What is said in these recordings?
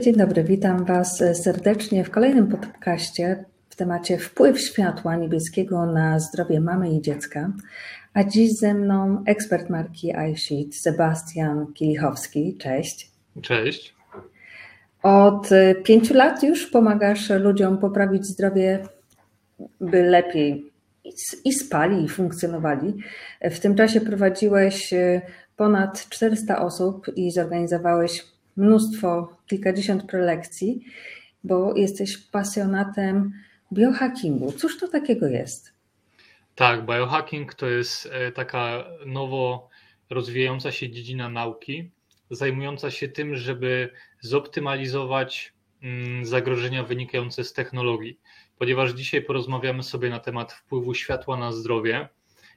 Dzień dobry, witam Was serdecznie w kolejnym podcaście w temacie wpływ światła niebieskiego na zdrowie mamy i dziecka. A dziś ze mną ekspert marki iSheet, Sebastian Kilichowski. Cześć. Cześć. Od pięciu lat już pomagasz ludziom poprawić zdrowie, by lepiej i spali, i funkcjonowali. W tym czasie prowadziłeś ponad 400 osób i zorganizowałeś mnóstwo, kilkadziesiąt prelekcji, bo jesteś pasjonatem biohackingu. Cóż to takiego jest? Tak, biohacking to jest e, taka nowo rozwijająca się dziedzina nauki, zajmująca się tym, żeby zoptymalizować mm, zagrożenia wynikające z technologii. Ponieważ dzisiaj porozmawiamy sobie na temat wpływu światła na zdrowie.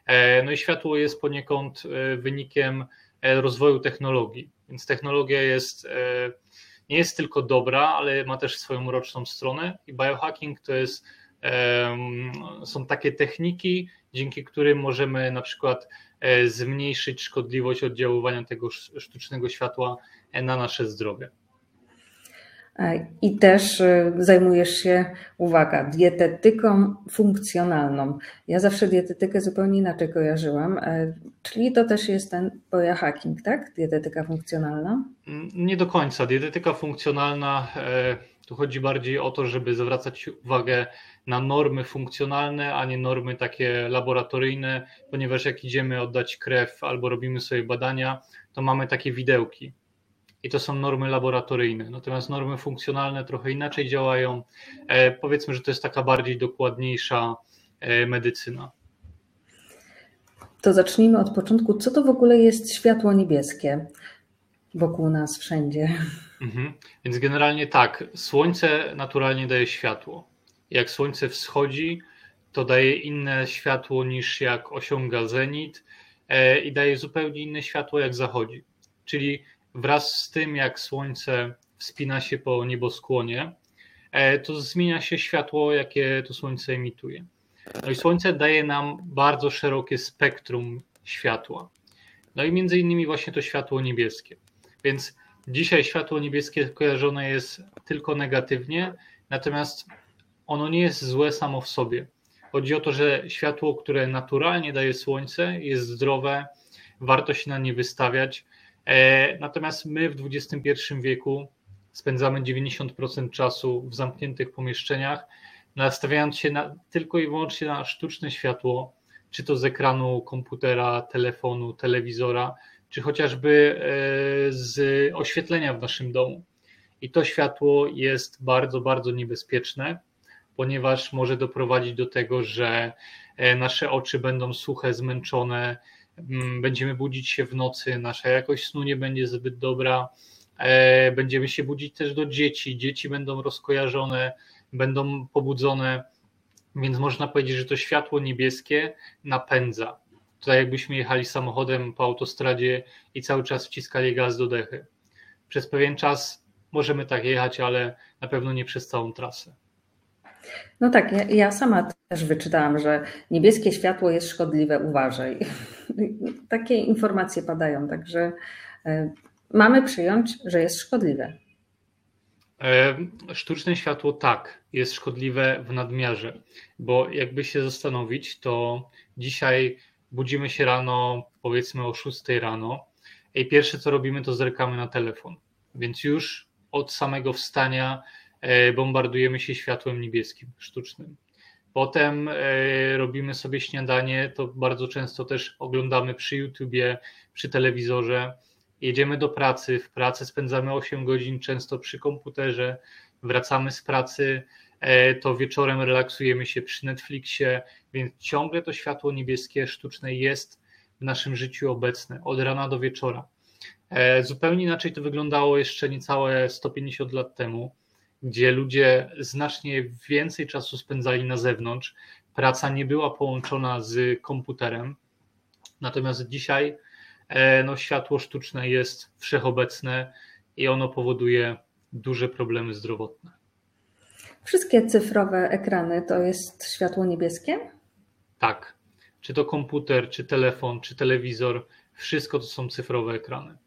E, no i światło jest poniekąd e, wynikiem rozwoju technologii. Więc technologia jest, e, nie jest tylko dobra, ale ma też swoją mroczną stronę i biohacking to jest, są takie techniki, dzięki którym możemy na przykład e, zmniejszyć szkodliwość oddziaływania tego sztucznego światła na nasze zdrowie. I też y, zajmujesz się, uwaga, dietetyką funkcjonalną. Ja zawsze dietetykę zupełnie inaczej kojarzyłam, e, czyli to też jest ten biohacking, tak? Dietetyka funkcjonalna? Mm, nie do końca. Dietetyka funkcjonalna, e, tu chodzi bardziej o to, żeby zwracać uwagę na normy funkcjonalne, a nie normy takie laboratoryjne, ponieważ jak idziemy oddać krew albo robimy sobie badania, to mamy takie widełki i to są normy laboratoryjne. Natomiast normy funkcjonalne trochę inaczej działają. E, powiedzmy, że to jest taka bardziej dokładniejsza e, medycyna. To zacznijmy od początku. Co to w ogóle jest światło niebieskie wokół nas wszędzie? Mhm. Więc generalnie tak, słońce naturalnie daje światło. Jak słońce wschodzi, to daje inne światło niż jak osiąga zenit e, i daje zupełnie inne światło jak zachodzi. Czyli wraz z tym, jak Słońce wspina się po nieboskłonie, e, to zmienia się światło, jakie to Słońce emituje. No i Słońce daje nam bardzo szerokie spektrum światła. No i między innymi właśnie to światło niebieskie. Więc dzisiaj światło niebieskie kojarzone jest tylko negatywnie, natomiast ono nie jest złe samo w sobie. Chodzi o to, że światło, które naturalnie daje Słońce, jest zdrowe, warto się na nie wystawiać, natomiast my w XXI wieku spędzamy 90% czasu w zamkniętych pomieszczeniach, nastawiając się na, tylko i wyłącznie na sztuczne światło, czy to z ekranu komputera, telefonu, telewizora, czy chociażby e, z oświetlenia w naszym domu. I to światło jest bardzo, bardzo niebezpieczne, ponieważ może doprowadzić do tego, że e, nasze oczy będą suche, zmęczone, będziemy budzić się w nocy, nasza jakość snu nie będzie zbyt dobra, e, będziemy się budzić też do dzieci, dzieci będą rozkojarzone, będą pobudzone, więc można powiedzieć, że to światło niebieskie napędza. Tutaj jakbyśmy jechali samochodem po autostradzie i cały czas wciskali gaz do dechy. Przez pewien czas możemy tak jechać, ale na pewno nie przez całą trasę. No tak, ja, ja, sama też wyczytałam, że niebieskie światło jest szkodliwe, uważaj. Takie informacje padają, także e, mamy przyjąć, że jest szkodliwe. E, sztuczne światło tak, jest szkodliwe w nadmiarze, bo jakby się zastanowić, to dzisiaj budzimy się rano, powiedzmy o 6 rano i pierwsze co robimy, to zerkamy na telefon. Więc już od samego wstania bombardujemy się światłem niebieskim, sztucznym. Potem e, robimy sobie śniadanie, to bardzo często też oglądamy przy YouTubie, przy telewizorze. Jedziemy do pracy, w pracy spędzamy 8 godzin, często przy komputerze, wracamy z pracy, e, to wieczorem relaksujemy się przy Netflixie, więc ciągle to światło niebieskie sztuczne jest w naszym życiu obecne, od rana do wieczora. Zupełnie inaczej to wyglądało jeszcze niecałe 150 lat temu gdzie ludzie znacznie więcej czasu spędzali na zewnątrz. Praca nie była połączona z komputerem. Natomiast dzisiaj e, no, światło sztuczne jest wszechobecne i ono powoduje duże problemy zdrowotne. Wszystkie cyfrowe ekrany to jest światło niebieskie? Tak. Czy to komputer, czy telefon, czy telewizor, wszystko to są cyfrowe ekrany.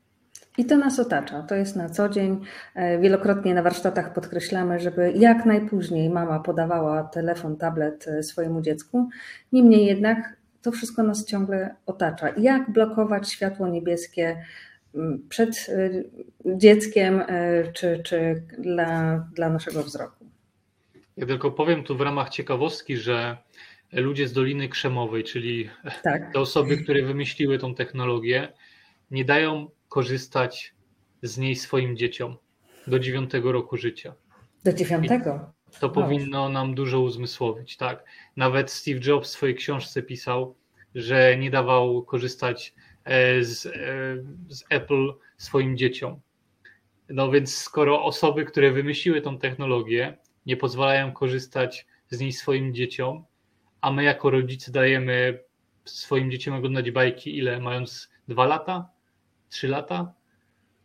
I to nas otacza, to jest na co dzień. E, wielokrotnie na warsztatach podkreślamy, żeby jak najpóźniej mama podawała telefon, tablet e, swojemu dziecku. Niemniej jednak to wszystko nas ciągle otacza. Jak blokować światło niebieskie mm, przed e, dzieckiem czy, czy dla, dla naszego wzroku? Ja tylko powiem tu w ramach ciekawostki, że ludzie z Doliny Krzemowej, czyli tak. te osoby, które wymyśliły tą technologię, nie dają korzystać z niej swoim dzieciom do dziewiątego roku życia. Do dziewiątego? To powinno nam dużo uzmysłowić, tak. Nawet Steve Jobs w swojej książce pisał, że nie dawał korzystać e, z, e, z Apple swoim dzieciom. No więc skoro osoby, które wymyśliły tą technologię, nie pozwalają korzystać z niej swoim dzieciom, a my jako rodzice dajemy swoim dzieciom oglądać bajki, ile mając dwa lata, trzy lata,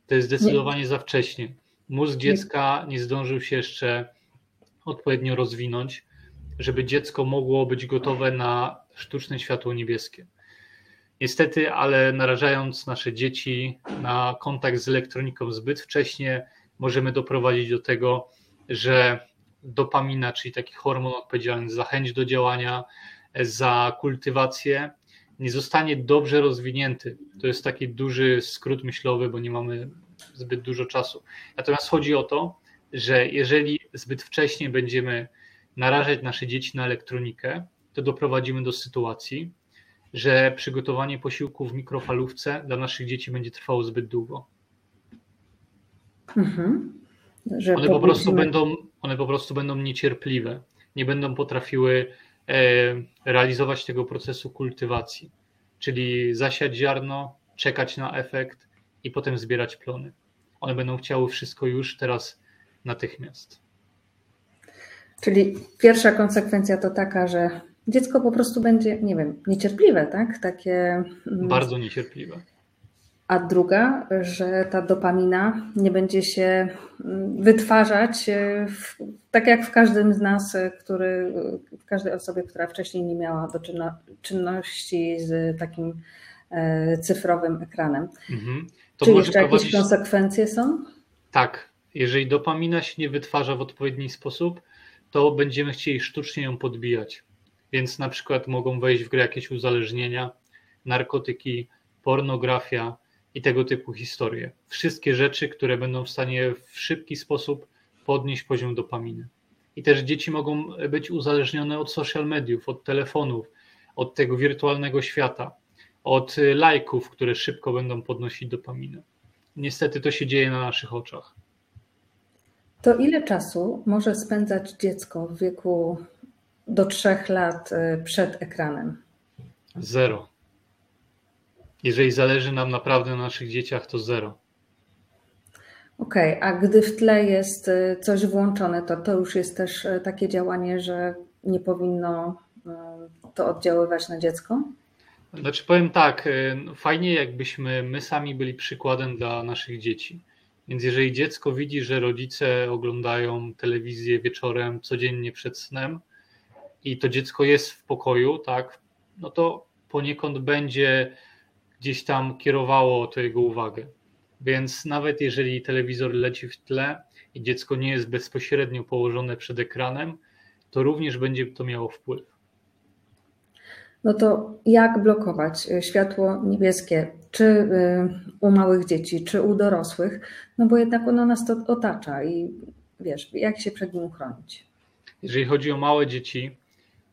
to jest zdecydowanie nie. za wcześnie. Mózg dziecka nie zdążył się jeszcze odpowiednio rozwinąć, żeby dziecko mogło być gotowe na sztuczne światło niebieskie. Niestety, ale narażając nasze dzieci na kontakt z elektroniką zbyt wcześnie, możemy doprowadzić do tego, że dopamina, czyli taki hormon odpowiedzialny za chęć do działania, za kultywację, nie zostanie dobrze rozwinięty. To jest taki duży skrót myślowy, bo nie mamy zbyt dużo czasu. Natomiast chodzi o to, że jeżeli zbyt wcześnie będziemy narażać nasze dzieci na elektronikę, to doprowadzimy do sytuacji, że przygotowanie posiłku w mikrofalówce dla naszych dzieci będzie trwało zbyt długo. Mhm. one, po prostu będą, one po prostu będą niecierpliwe, nie będą potrafiły realizować tego procesu kultywacji, czyli zasiać ziarno, czekać na efekt i potem zbierać plony. One będą chciały wszystko już teraz natychmiast. Czyli pierwsza konsekwencja to taka, że dziecko po prostu będzie, nie wiem, niecierpliwe, tak? Takie. Mm, Bardzo niecierpliwe a druga, że ta dopamina nie będzie się mm, wytwarzać e, w, tak jak w każdym z nas, e, który, w każdej osobie, która wcześniej nie miała do czynności z takim e, cyfrowym ekranem. Mhm. To Czy jeszcze prowadzić... jakieś konsekwencje są? Tak. Jeżeli dopamina się nie wytwarza w odpowiedni sposób, to będziemy chcieli sztucznie ją podbijać. Więc na przykład mogą wejść w grę jakieś uzależnienia, narkotyki, pornografia, i tego typu historie. Wszystkie rzeczy, które będą w stanie w szybki sposób podnieść poziom dopaminy. I też dzieci mogą być uzależnione od social mediów, od telefonów, od tego wirtualnego świata, od lajków, które szybko będą podnosić dopaminę. Niestety to się dzieje na naszych oczach. To ile czasu może spędzać dziecko w wieku do trzech lat y, przed ekranem? Zero. Jeżeli zależy nam naprawdę na naszych dzieciach, to zero. Okej, okay, a gdy w tle jest y, coś włączone, to to już jest też y, takie działanie, że nie powinno y, to oddziaływać na dziecko? Znaczy powiem tak, fajnie jakbyśmy my sami byli przykładem dla naszych dzieci. Więc jeżeli dziecko widzi, że rodzice oglądają telewizję wieczorem codziennie przed snem i to dziecko jest w pokoju, tak, no to poniekąd będzie gdzieś tam kierowało to jego uwagę. Więc nawet jeżeli telewizor leci w tle i dziecko nie jest bezpośrednio położone przed ekranem, to również będzie to miało wpływ. No to jak blokować światło niebieskie, czy y, u małych dzieci, czy u dorosłych? No bo jednak ono nas to otacza i wiesz, jak się przed nim uchronić? Jeżeli chodzi o małe dzieci,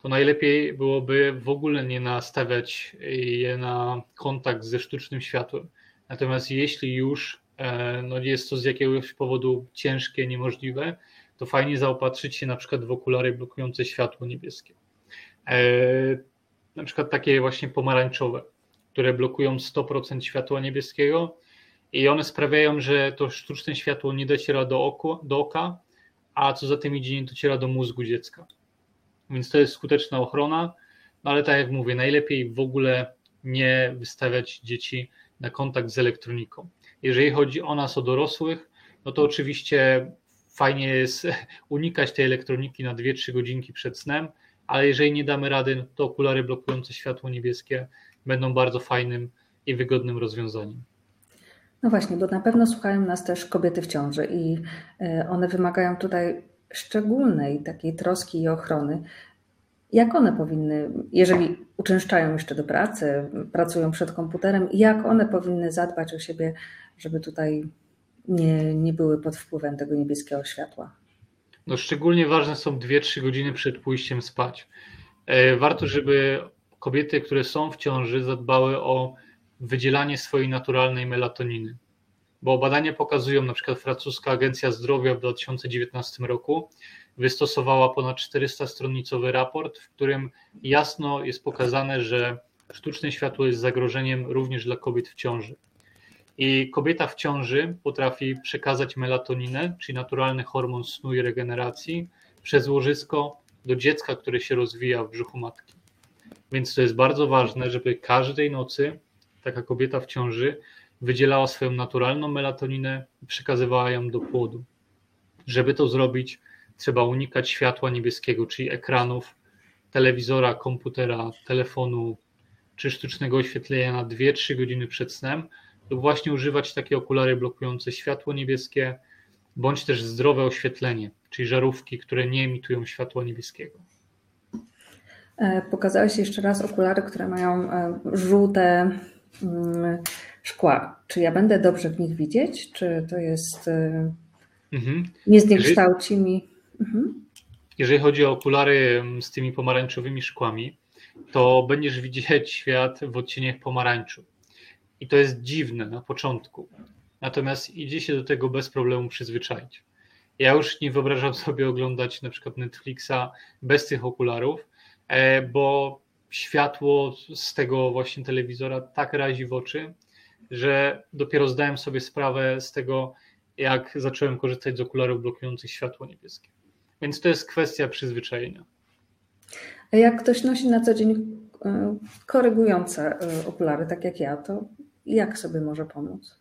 to najlepiej byłoby w ogóle nie nastawiać je na kontakt ze sztucznym światłem. Natomiast jeśli już e, no jest to z jakiegoś powodu ciężkie, niemożliwe, to fajnie zaopatrzyć się na przykład w okulary blokujące światło niebieskie. E, na przykład takie właśnie pomarańczowe, które blokują 100% światła niebieskiego i one sprawiają, że to sztuczne światło nie dociera do, oku, do oka, a co za tym idzie, nie dociera do mózgu dziecka więc to jest skuteczna ochrona, no ale tak jak mówię, najlepiej w ogóle nie wystawiać dzieci na kontakt z elektroniką. Jeżeli chodzi o nas, o dorosłych, no to oczywiście fajnie jest unikać tej elektroniki na 2-3 godzinki przed snem, ale jeżeli nie damy rady, to okulary blokujące światło niebieskie będą bardzo fajnym i wygodnym rozwiązaniem. No właśnie, bo na pewno słuchają nas też kobiety w ciąży i e, one wymagają tutaj szczególnej takiej troski i ochrony. Jak one powinny, jeżeli uczęszczają jeszcze do pracy, pracują przed komputerem, jak one powinny zadbać o siebie, żeby tutaj nie, nie były pod wpływem tego niebieskiego światła? No szczególnie ważne są 2-3 godziny przed pójściem spać. E, warto, żeby kobiety, które są w ciąży, zadbały o wydzielanie swojej naturalnej melatoniny. Bo badania pokazują, na przykład francuska Agencja Zdrowia w 2019 roku wystosowała ponad 400-stronicowy raport, w którym jasno jest pokazane, że sztuczne światło jest zagrożeniem również dla kobiet w ciąży. I kobieta w ciąży potrafi przekazać melatoninę, czyli naturalny hormon snu i regeneracji, przez łożysko do dziecka, które się rozwija w brzuchu matki. Więc to jest bardzo ważne, żeby każdej nocy taka kobieta w ciąży wydzielała swoją naturalną melatoninę i przekazywała ją do płodu. Żeby to zrobić, trzeba unikać światła niebieskiego, czyli ekranów, telewizora, komputera, telefonu czy sztucznego oświetlenia na 2-3 godziny przed snem, lub właśnie używać takie okulary blokujące światło niebieskie, bądź też zdrowe oświetlenie, czyli żarówki, które nie emitują światła niebieskiego. E, pokazałeś jeszcze raz okulary, które mają e, żółte mm, szkła. Czy ja będę dobrze w nich widzieć? Czy to jest. E, mhm. Nie zniekształci mi. Mhm. Jeżeli chodzi o okulary mm, z tymi pomarańczowymi szkłami, to będziesz widzieć świat w odcieniach pomarańczu. I to jest dziwne na początku. Natomiast idzie się do tego bez problemu przyzwyczaić. Ja już nie wyobrażam sobie oglądać na przykład Netflixa bez tych okularów, e, bo światło z tego właśnie telewizora tak razi w oczy, że dopiero zdałem sobie sprawę z tego, jak zacząłem korzystać z okularów blokujących światło niebieskie. Więc to jest kwestia przyzwyczajenia. A jak ktoś nosi na co dzień e, korygujące e, okulary, tak jak ja, to jak sobie może pomóc?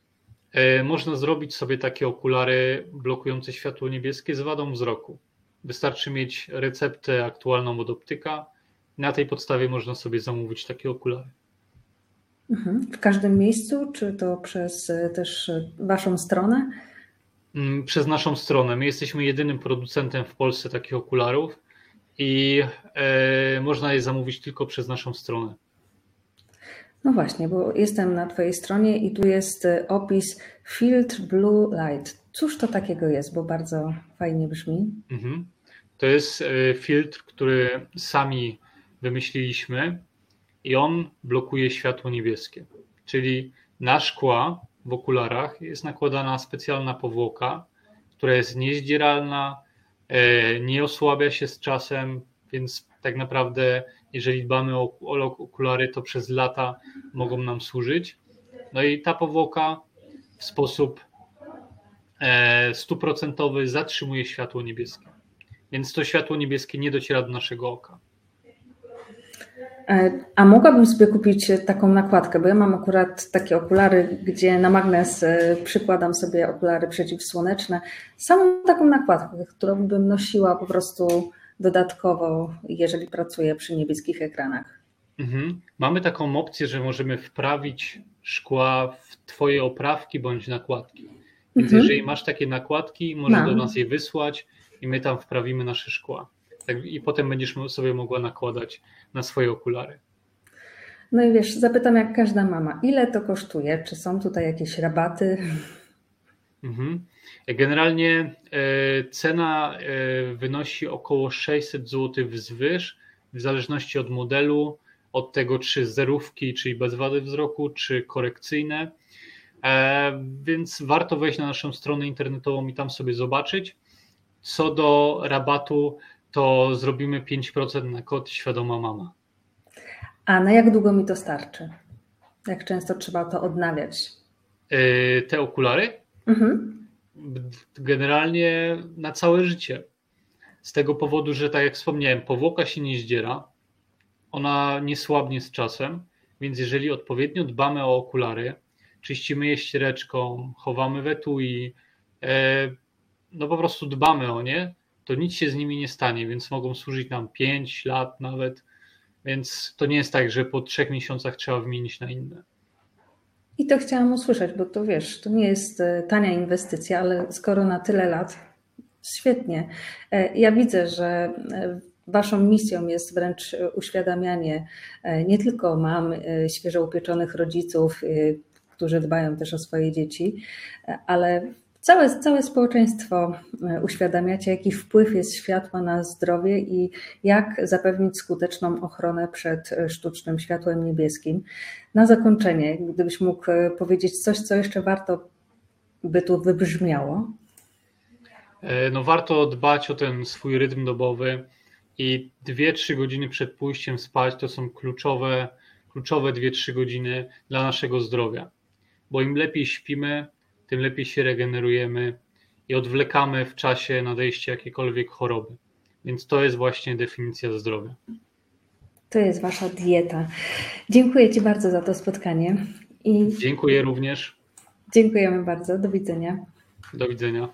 E, można zrobić sobie takie okulary blokujące światło niebieskie z wadą wzroku. Wystarczy mieć receptę aktualną od optyka. Na tej podstawie można sobie zamówić takie okulary. Mhm. W każdym miejscu, czy to przez e, też e, Waszą stronę? Mm, przez naszą stronę. My jesteśmy jedynym producentem w Polsce takich okularów i e, można je zamówić tylko przez naszą stronę. No właśnie, bo jestem na Twojej stronie i tu jest e, opis Filtr Blue Light. Cóż to takiego jest, bo bardzo fajnie brzmi. Mhm. To jest filtr, który sami wymyśliliśmy i on blokuje światło niebieskie. Czyli na szkła w okularach jest nakładana specjalna powłoka, która jest niezdzieralna, e, nie osłabia się z czasem, więc tak naprawdę jeżeli dbamy o, okulary, to przez lata mogą nam służyć. No i ta powłoka w sposób e, stuprocentowy zatrzymuje światło niebieskie. Więc to światło niebieskie nie dociera do naszego oka. E, a mogłabym sobie kupić taką nakładkę, bo ja mam akurat takie okulary, gdzie na magnes e, przykładam sobie okulary przeciwsłoneczne. Samą taką nakładkę, którą bym nosiła po prostu dodatkowo, jeżeli pracuję przy niebieskich ekranach. Mhm. Mamy taką opcję, że możemy wprawić szkła w Twoje oprawki bądź nakładki. Więc mhm. jeżeli masz takie nakładki, możesz do nas je wysłać i my tam wprawimy nasze szkła. Tak, I potem będziesz sobie mogła nakładać na swoje okulary. No i wiesz, zapytam jak każda mama, ile to kosztuje? Czy są tutaj jakieś rabaty? Mhm. Generalnie e, cena e, wynosi około 600 zł wzwyż, w zależności od modelu, od tego czy zerówki, czyli bez wady wzroku, czy korekcyjne. E, więc warto wejść na naszą stronę internetową i tam sobie zobaczyć. Co do rabatu, to zrobimy 5% na kod Świadoma Mama. A na jak długo mi to starczy? Jak często trzeba to odnawiać? Te okulary? Mhm. Generalnie na całe życie. Z tego powodu, że tak jak wspomniałem, powłoka się nie zdziera, ona nie słabnie z czasem, więc jeżeli odpowiednio dbamy o okulary, czyścimy je ściereczką, chowamy w etui, e, no po prostu dbamy o nie, to nic się z nimi nie stanie, więc mogą służyć nam 5 lat nawet, więc to nie jest tak, że po trzech miesiącach trzeba wymienić na inne. I to chciałam usłyszeć, bo to wiesz, to nie jest e, tania inwestycja, ale skoro na tyle lat, świetnie. E, ja widzę, że e, Waszą misją jest wręcz uświadamianie nie tylko mam świeżo upieczonych rodziców, którzy dbają też o swoje dzieci, ale całe, całe społeczeństwo uświadamiacie, jaki wpływ jest światła na zdrowie i jak zapewnić skuteczną ochronę przed sztucznym światłem niebieskim. Na zakończenie, gdybyś mógł powiedzieć coś, co jeszcze warto by tu wybrzmiało. E, no warto dbać o ten swój rytm dobowy i 2-3 godziny przed pójściem spać to są kluczowe, kluczowe 2-3 godziny dla naszego zdrowia. Bo im lepiej śpimy, tym lepiej się regenerujemy i odwlekamy w czasie nadejścia jakiejkolwiek choroby. Więc to jest właśnie definicja zdrowia. To jest wasza dieta. Dziękuję Ci bardzo za to spotkanie. I... Dziękuję również. Dziękujemy bardzo. Do widzenia. Do widzenia.